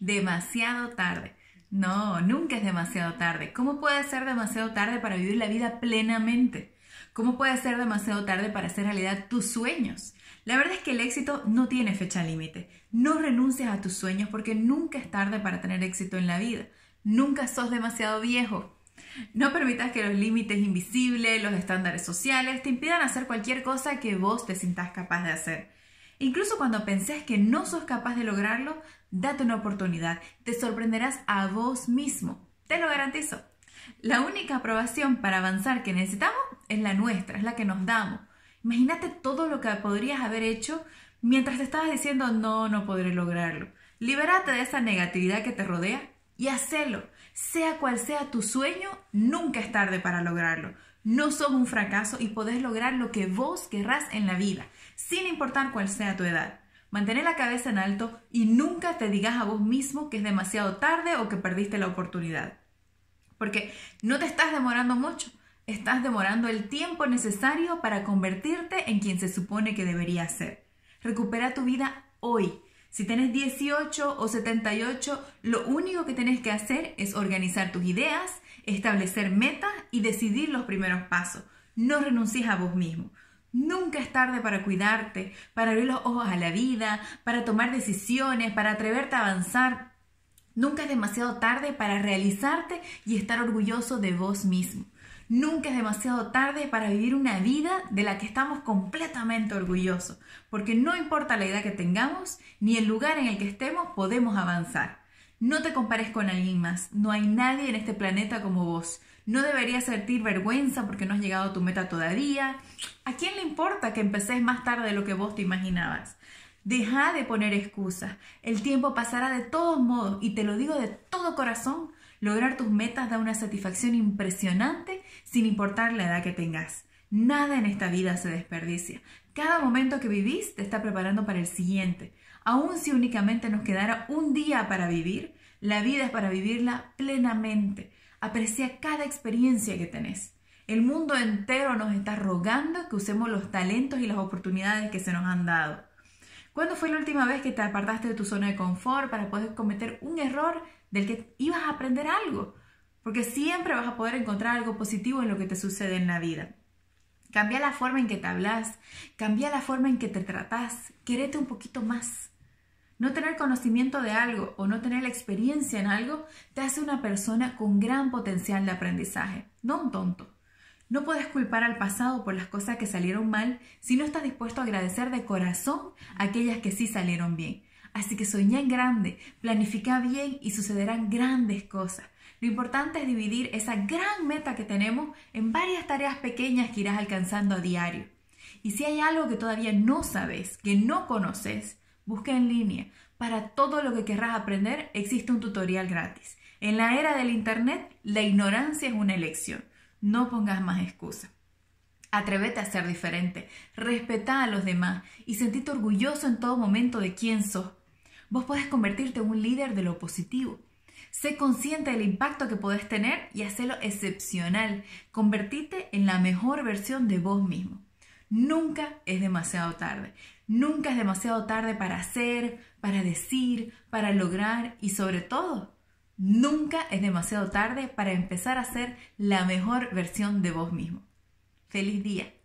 demasiado tarde. No, nunca es demasiado tarde. ¿Cómo puede ser demasiado tarde para vivir la vida plenamente? ¿Cómo puede ser demasiado tarde para hacer realidad tus sueños? La verdad es que el éxito no tiene fecha límite. No renuncies a tus sueños porque nunca es tarde para tener éxito en la vida. Nunca sos demasiado viejo. No permitas que los límites invisibles, los estándares sociales, te impidan hacer cualquier cosa que vos te sientas capaz de hacer. Incluso cuando pensés que no sos capaz de lograrlo, date una oportunidad. Te sorprenderás a vos mismo. Te lo garantizo. La única aprobación para avanzar que necesitamos es la nuestra, es la que nos damos. Imagínate todo lo que podrías haber hecho mientras te estabas diciendo no, no podré lograrlo. Libérate de esa negatividad que te rodea y hacelo. Sea cual sea tu sueño, nunca es tarde para lograrlo. No sos un fracaso y podés lograr lo que vos querrás en la vida, sin importar cuál sea tu edad. Mantén la cabeza en alto y nunca te digas a vos mismo que es demasiado tarde o que perdiste la oportunidad. Porque no te estás demorando mucho. Estás demorando el tiempo necesario para convertirte en quien se supone que deberías ser. Recupera tu vida hoy. Si tienes 18 o 78, lo único que tienes que hacer es organizar tus ideas, establecer metas y decidir los primeros pasos. No renuncies a vos mismo. Nunca es tarde para cuidarte, para abrir los ojos a la vida, para tomar decisiones, para atreverte a avanzar. Nunca es demasiado tarde para realizarte y estar orgulloso de vos mismo. Nunca es demasiado tarde para vivir una vida de la que estamos completamente orgullosos, porque no importa la edad que tengamos ni el lugar en el que estemos, podemos avanzar. No te compares con alguien más, no hay nadie en este planeta como vos. No deberías sentir vergüenza porque no has llegado a tu meta todavía. ¿A quién le importa que empeces más tarde de lo que vos te imaginabas? Deja de poner excusas. El tiempo pasará de todos modos y te lo digo de todo corazón Lograr tus metas da una satisfacción impresionante sin importar la edad que tengas. Nada en esta vida se desperdicia. Cada momento que vivís te está preparando para el siguiente. Aun si únicamente nos quedara un día para vivir, la vida es para vivirla plenamente. Aprecia cada experiencia que tenés. El mundo entero nos está rogando que usemos los talentos y las oportunidades que se nos han dado. ¿Cuándo fue la última vez que te apartaste de tu zona de confort para poder cometer un error del que ibas a aprender algo, porque siempre vas a poder encontrar algo positivo en lo que te sucede en la vida. Cambia la forma en que te hablas, cambia la forma en que te tratas, querete un poquito más. No tener conocimiento de algo o no tener la experiencia en algo te hace una persona con gran potencial de aprendizaje, no un tonto. No puedes culpar al pasado por las cosas que salieron mal si no estás dispuesto a agradecer de corazón aquellas que sí salieron bien. Así que soñá en grande, planifica bien y sucederán grandes cosas. Lo importante es dividir esa gran meta que tenemos en varias tareas pequeñas que irás alcanzando a diario. Y si hay algo que todavía no sabes, que no conoces, busca en línea. Para todo lo que querrás aprender existe un tutorial gratis. En la era del Internet, la ignorancia es una elección. No pongas más excusas. Atrévete a ser diferente, respeta a los demás y sentite orgulloso en todo momento de quién sos. Vos podés convertirte en un líder de lo positivo. Sé consciente del impacto que podés tener y hacerlo excepcional. Convertirte en la mejor versión de vos mismo. Nunca es demasiado tarde. Nunca es demasiado tarde para hacer, para decir, para lograr y sobre todo, nunca es demasiado tarde para empezar a ser la mejor versión de vos mismo. Feliz día.